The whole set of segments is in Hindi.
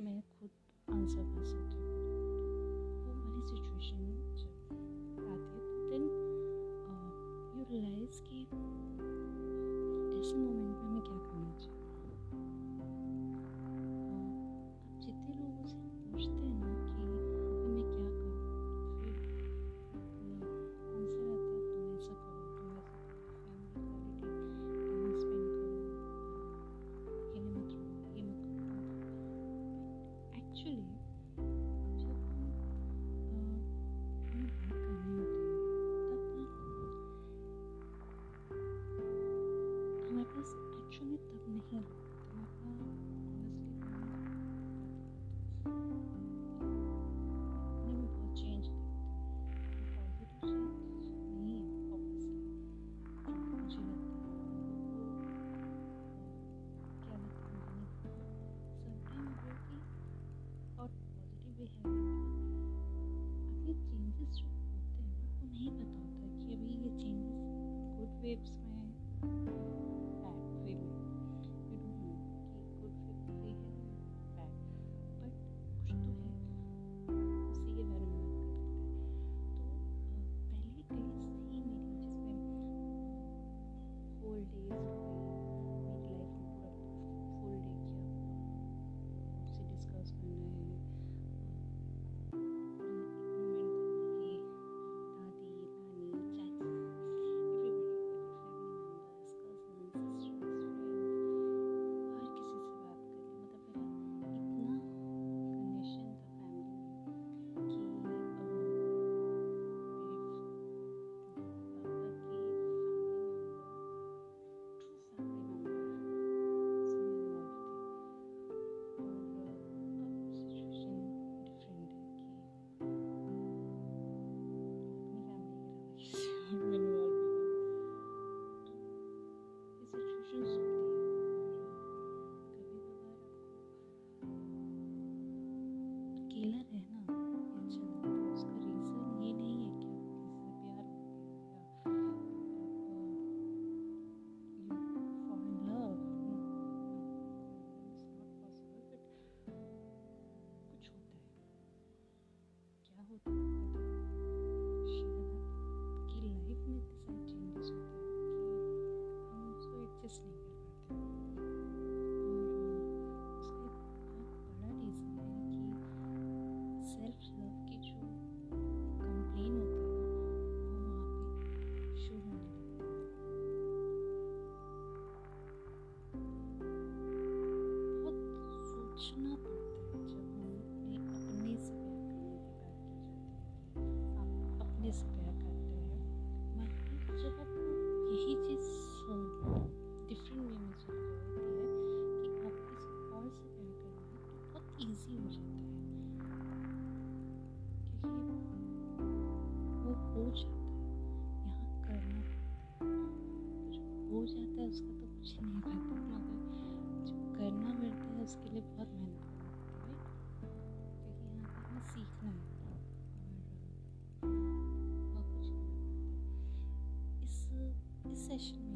मैं खुद आंसर कर सकूँ वो वाली सिचुएशन 这里 waves होता है तो कि लाइफ में इतने सारे चेंजेस होते हैं कि हम उसको एडजस्ट नहीं कर पाते। और उसका एक बहुत बड़ा रीज़न है कि सेल्फ लव की जो कंप्लेन होती है वो वहाँ पे शुरू होने लगती है। बहुत सोचना उसके लिए बहुत मेहनत करनी पड़ती है, क्योंकि सीखना है और बहुत कुछ करना पड़ता है। इस इस सेशन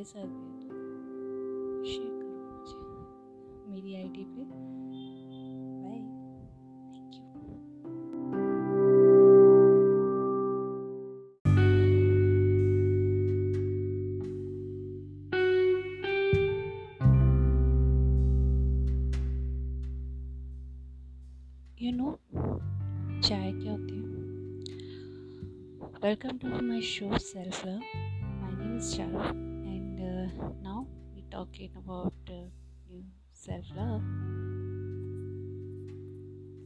मेरे साथ भी है तो शेयर करो मुझे। मेरी आईडी पे। Bye thank you you know चाय क्या होती है? Welcome to my show self love my name is Sharu. uh, now we're talking about uh, new self love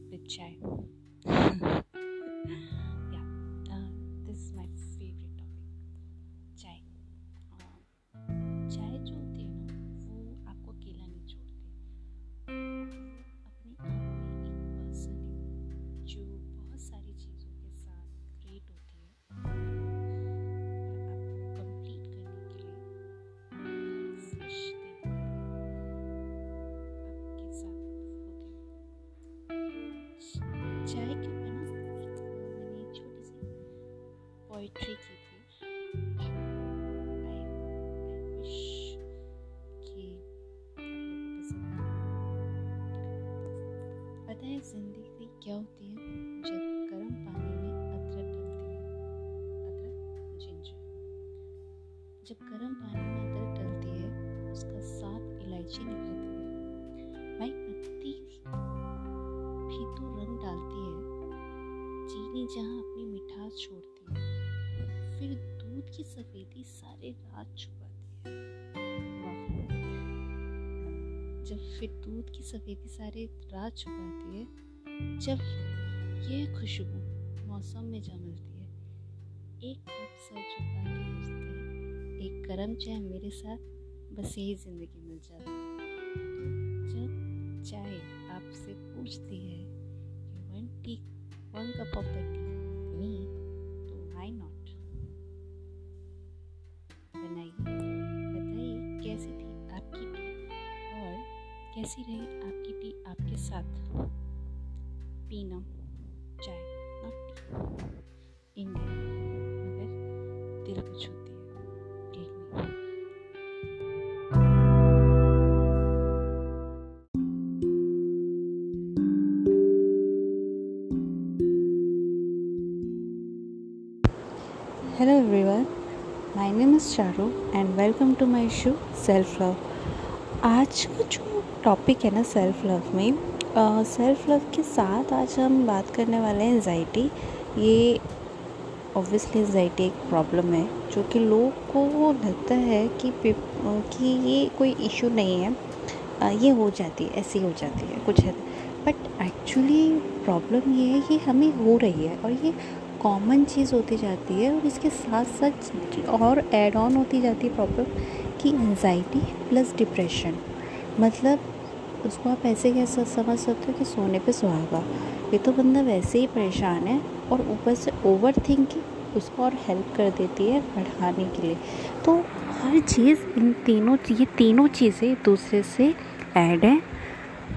Which chai. Poetry की थी पता है ज़िंदगी क्या होती है जब गर्म पानी में अदरक डलती है, अदरक जिंजर जब गर्म सफेदी सारे रात छुपाती है। जब फिर दूध की सफेदी सारे रात छुपाती है, जब ये खुशबू मौसम में जमलती है, एक कप सर झुका के पूछते हैं एक गरम चाय मेरे साथ बस यही ज़िंदगी मिल जाती है। जब चाय आपसे पूछती है कि one tea one cup of the tea ऐसी रहे आपकी टी, आपके साथ। पीना, चाय नॉट टी इंडिया मगर दिल को छूती hello everyone my name is Shahrukh and welcome to my show self love आज का जो टॉपिक है ना सेल्फ लव में सेल्फ लव के साथ आज हम बात करने वाले हैं एनजाइटी ये ऑब्वियसली एनजाइटी एक प्रॉब्लम है जो कि लोग को लगता है कि कि ये कोई इशू नहीं है। अ, ये हो जाती है ऐसी हो जाती है कुछ है। बट एक्चुअली प्रॉब्लम ये है कि हमें हो रही है और ये कॉमन चीज़ होती जाती है और इसके साथ साथ और एड ऑन होती जाती है प्रॉब्लम कि एनजाइटी प्लस डिप्रेशन मतलब उसको आप ऐसे कैसे समझ सकते हो कि सोने पे सुहागा ये तो बंदा वैसे ही परेशान है और ऊपर से ओवर थिंकिंग उसको और हेल्प कर देती है बढ़ाने के लिए। तो हर चीज़, इन तीनों ये तीनों चीज़ें एक दूसरे से ऐड हैं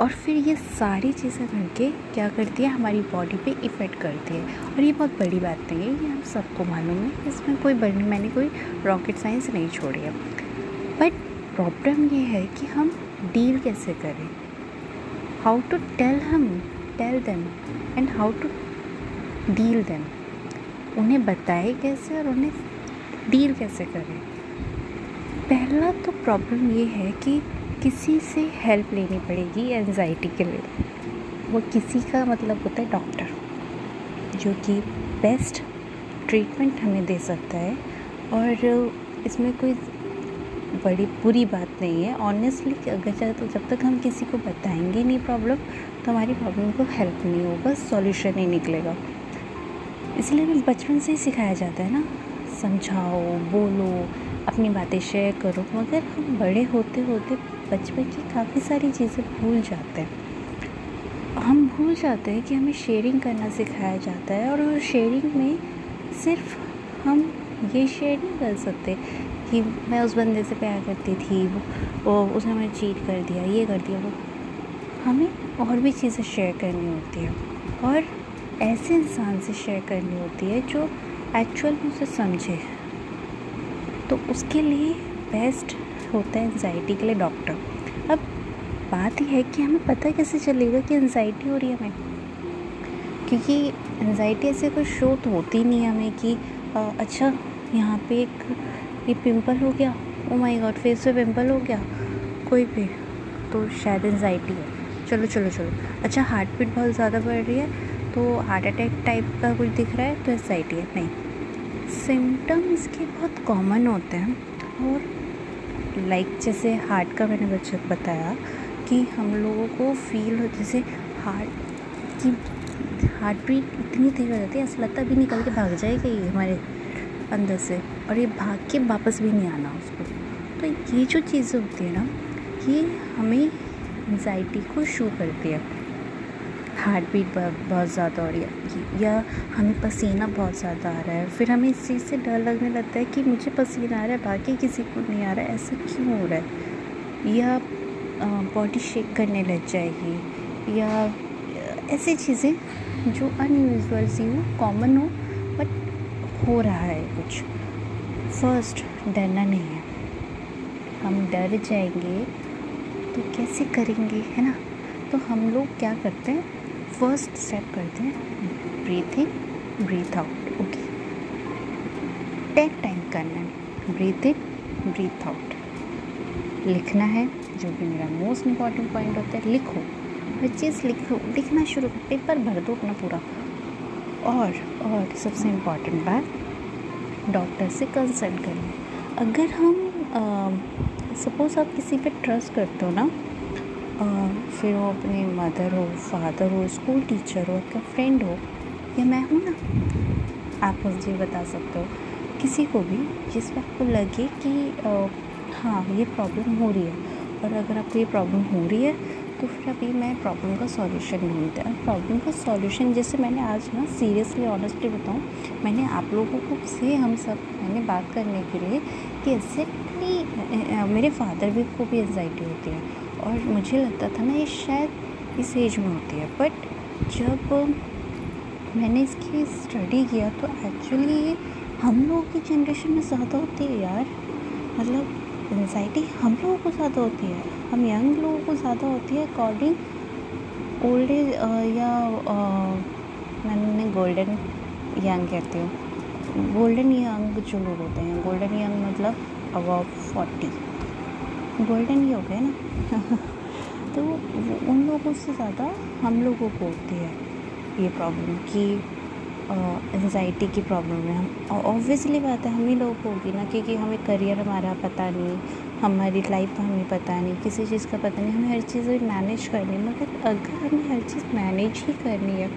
और फिर ये सारी चीज़ें मिलके क्या करती है, हमारी बॉडी पे इफ़ेक्ट करती है। और ये बहुत बड़ी बात नहीं है, ये हम सबको मालूम है, इसमें कोई बड़ी, मैंने कोई रॉकेट साइंस नहीं छोड़ी है। बट प्रॉब्लम ये है कि हम डील कैसे करें? हाउ टू टेल हम tell them and how to deal them उन्हें बताए कैसे और उन्हें डील कैसे करें? पहला तो प्रॉब्लम ये है कि किसी से हेल्प लेनी पड़ेगी एनजाइटी के लिए। वो किसी का मतलब होता है डॉक्टर जो कि बेस्ट ट्रीटमेंट हमें दे सकता है। और इसमें कोई बड़ी बुरी बात नहीं है। ऑनेस्टली अगर चाहे तो जब तक हम किसी को बताएँगे नहीं प्रॉब्लम तो हमारी प्रॉब्लम को हेल्प नहीं होगा सॉल्यूशन नहीं निकलेगा। इसलिए हमें बचपन से ही सिखाया जाता है ना। समझाओ, बोलो, अपनी बातें शेयर करो, मगर हम बड़े होते होते बचपन की काफ़ी सारी चीज़ें भूल जाते हैं। हम भूल जाते हैं कि हमें शेयरिंग करना सिखाया जाता है, और शेयरिंग में सिर्फ़ हम ये शेयर नहीं कर सकते कि मैं उस बंदे से प्यार करती थी वो उसने मुझे चीट कर दिया ये कर दिया वो। हमें और भी चीज़ें शेयर करनी होती है और ऐसे इंसान से शेयर करनी होती है जो एक्चुअल में उसे समझे। तो उसके लिए बेस्ट होता है एनजाइटी के लिए डॉक्टर अब बात यह है कि हमें पता कैसे चलेगा कि एनजाइटी हो रही है हमें? क्योंकि एनजाइटी ऐसे कोई शो तो होती नहीं है हमें कि अ, अच्छा यहाँ पे एक ये पिंपल हो गया। ओ माय गॉड फेस पे पिंपल हो गया। कोई भी तो शायद एनजाइटी है। चलो चलो चलो। अच्छा हार्ट बीट बहुत ज़्यादा बढ़ रही है तो हार्ट अटैक टाइप का कुछ दिख रहा है तो एनजाइटी है। नहीं। सिम्टम इसके बहुत कॉमन होते हैं, और लाइक जैसे हार्ट का मैंने बच्चे बताया कि हम लोगों को फील हो, जैसे हार्ट की हार्ट बीट इतनी तेज़ हो जाती है, ऐसा लगता है अभी निकल के भाग जाएगा ये हमारे। अंदर से और ये भाग के वापस भी नहीं आना उसको। तो ये जो चीज़ें होती है ना, ये हमें एनजाइटी को शो करती है। हार्ट बीट बहुत ज़्यादा हो रही है या हमें पसीना बहुत ज़्यादा आ रहा है। फिर हमें इस चीज़ से डर लगने लगता है कि मुझे पसीना आ रहा है, बाकी किसी को नहीं आ रहा है, ऐसा क्यों हो रहा है? या बॉडी शेक करने लग जाएगी, या ऐसी चीज़ें जो अनयूजल सी हो कॉमन हो हो रहा है कुछ। फ़र्स्ट डरना नहीं है। हम डर जाएँगे तो कैसे करेंगे, है ना? तो हम लोग क्या करते हैं? फ़र्स्ट स्टेप करते हैं। Breathe in breathe out okay take time करना है। ब्रीथ इन ब्रीथ आउट लिखना है, जो भी मेरा मोस्ट इंपॉर्टेंट पॉइंट होता है, लिखो। हर चीज़ लिखो, लिखना शुरू कर पेपर भर दो अपना पूरा। और और सबसे इंपॉर्टेंट बात डॉक्टर से कंसल्ट करें अगर हम सपोज़ आप किसी पे ट्रस्ट करते हो ना आ, फिर वो अपने मदर हो फादर हो स्कूल टीचर हो आपका फ्रेंड हो या मैं हूँ ना आप मुझे बता सकते हो किसी को भी जिस पर आपको लगे कि आ, हाँ ये प्रॉब्लम हो रही है। और अगर आपको ये प्रॉब्लम हो रही है तो फिर अभी मैं प्रॉब्लम का सॉल्यूशन ढूंढते हैं। प्रॉब्लम का सॉल्यूशन जैसे मैंने आज ना सीरियसली ऑनेस्टली बताऊँ, मैंने आप लोगों को से हम सब मैंने बात करने के लिए कि एग्जैक्टली मेरे फादर भी को भी एनजाइटी होती है। और मुझे लगता था ना ये शायद इस एज में होती है। बट जब मैंने इसकी स्टडी किया तो एक्चुअली हम लोगों की जनरेशन में ज़्यादा होती है यार। मतलब एनजाइटी हम लोगों को ज़्यादा होती है। हम यंग लोगों को ज़्यादा होती है अकॉर्डिंग ओल्ड एज या मैंने गोल्डन यंग कहती हूँ। गोल्डन यंग जो लोग होते हैं गोल्डन यंग मतलब अबाउ फोर्टी गोल्डन ही हो गए ना? तो उन लोगों से ज़्यादा हम लोगों को होती है ये प्रॉब्लम कि एनजाइटी की प्रॉब्लम है हम। ऑब्वियसली बात है, हम ही लोग होगी ना, क्योंकि हमें करियर हमारा पता नहीं, हमारी लाइफ का हमें पता नहीं, किसी चीज़ का पता नहीं, हमें हर चीज़ मैनेज करनी है। मगर अगर हमें हर चीज़ मैनेज ही करनी है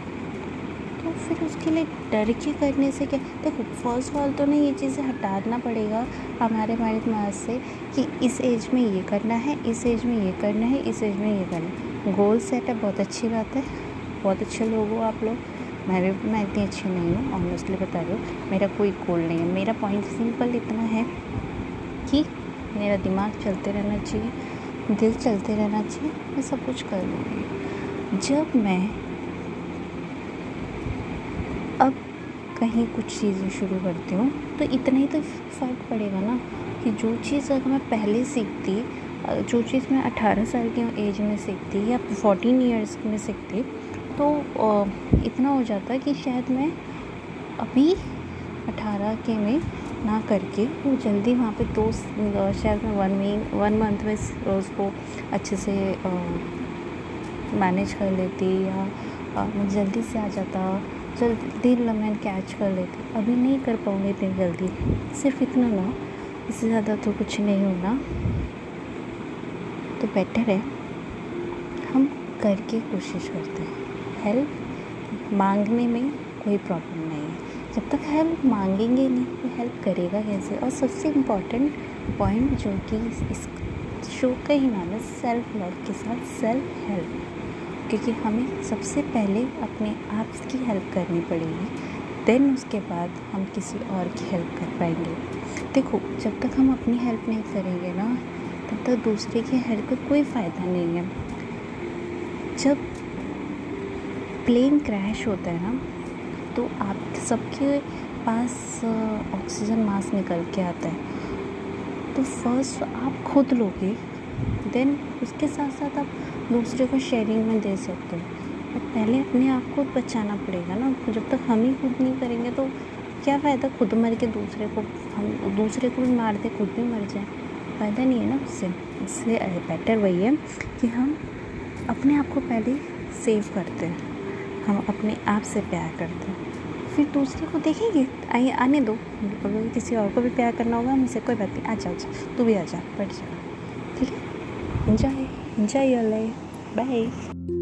तो फिर उसके लिए डर के करने से क्या? देखो फ़र्स्ट ऑल तो ना ये चीज़ें हटाना पड़ेगा हमारे हमारे दिमाग से कि इस एज में ये करना है, इस एज में ये करना है, इस एज में ये करना है। गोल सेट है, बहुत अच्छी बात है। बहुत अच्छे लोग हो आप लोग। मैं भी मैं इतनी अच्छी नहीं हूँ ऑनेस्टली बता रही हूँ। मेरा कोई गोल नहीं है। मेरा पॉइंट सिंपल इतना है कि मेरा दिमाग चलते रहना चाहिए, दिल चलते रहना चाहिए, मैं सब कुछ कर लूँगी। जब मैं अब कहीं कुछ चीज़ें शुरू करती हूँ तो इतना ही तो फ़र्क पड़ेगा ना कि जो चीज़ अगर मैं पहले सीखती, जो चीज़ मैं अठारह साल की एज में सीखती या फोर्टीन ईयर्स में सीखती तो इतना हो जाता कि शायद मैं अभी अठारह के में ना करके वो जल्दी वहाँ पे दो शायद मैं वन वीक वन मंथ में उसको अच्छे से मैनेज कर लेती या मैं जल्दी से आ जाता। जल्दी मैं कैच कर लेती। अभी नहीं कर पाऊँगी इतनी जल्दी। सिर्फ़ इतना ना, इससे ज़्यादा तो कुछ नहीं होना। तो बेटर है। हम करके कोशिश करते हैं। हेल्प मांगने में कोई प्रॉब्लम नहीं है। जब तक हेल्प मांगेंगे नहीं तो हेल्प करेगा कैसे? और सबसे इंपॉर्टेंट पॉइंट जो कि इस शो का ही नाम है सेल्फ लव के साथ सेल्फ हेल्प क्योंकि हमें सबसे पहले अपने आप की हेल्प करनी पड़ेगी देन उसके बाद हम किसी और की हेल्प कर पाएँगे। देखो, जब तक हम अपनी हेल्प नहीं करेंगे ना, तब तक दूसरे की हेल्प का कोई फ़ायदा नहीं है। जब प्लेन क्रैश होता है ना तो आप सबके पास ऑक्सीजन मास्क निकल के आता है। तो फ़र्स्ट आप खुद लोगे देन उसके साथ साथ आप दूसरे को शेयरिंग में दे सकते हो। बट पहले अपने आप को बचाना पड़ेगा ना। जब तक हम ही खुद नहीं करेंगे तो क्या फ़ायदा खुद मर के दूसरे को, हम दूसरे को भी मार दे, खुद भी मर जाए। फ़ायदा नहीं है ना उससे। इससे बेटर वही है कि हम अपने आप को पहले सेव करते हैं। हम अपने आप से प्यार करते हैं। फिर दूसरे को देखेंगे, आइए, आने दो। अगर किसी और को भी प्यार करना होगा मुझसे कोई बात नहीं जा अच्छा तू भी आ जा, बैठ जा। ठीक है? Enjoy enjoy your life bye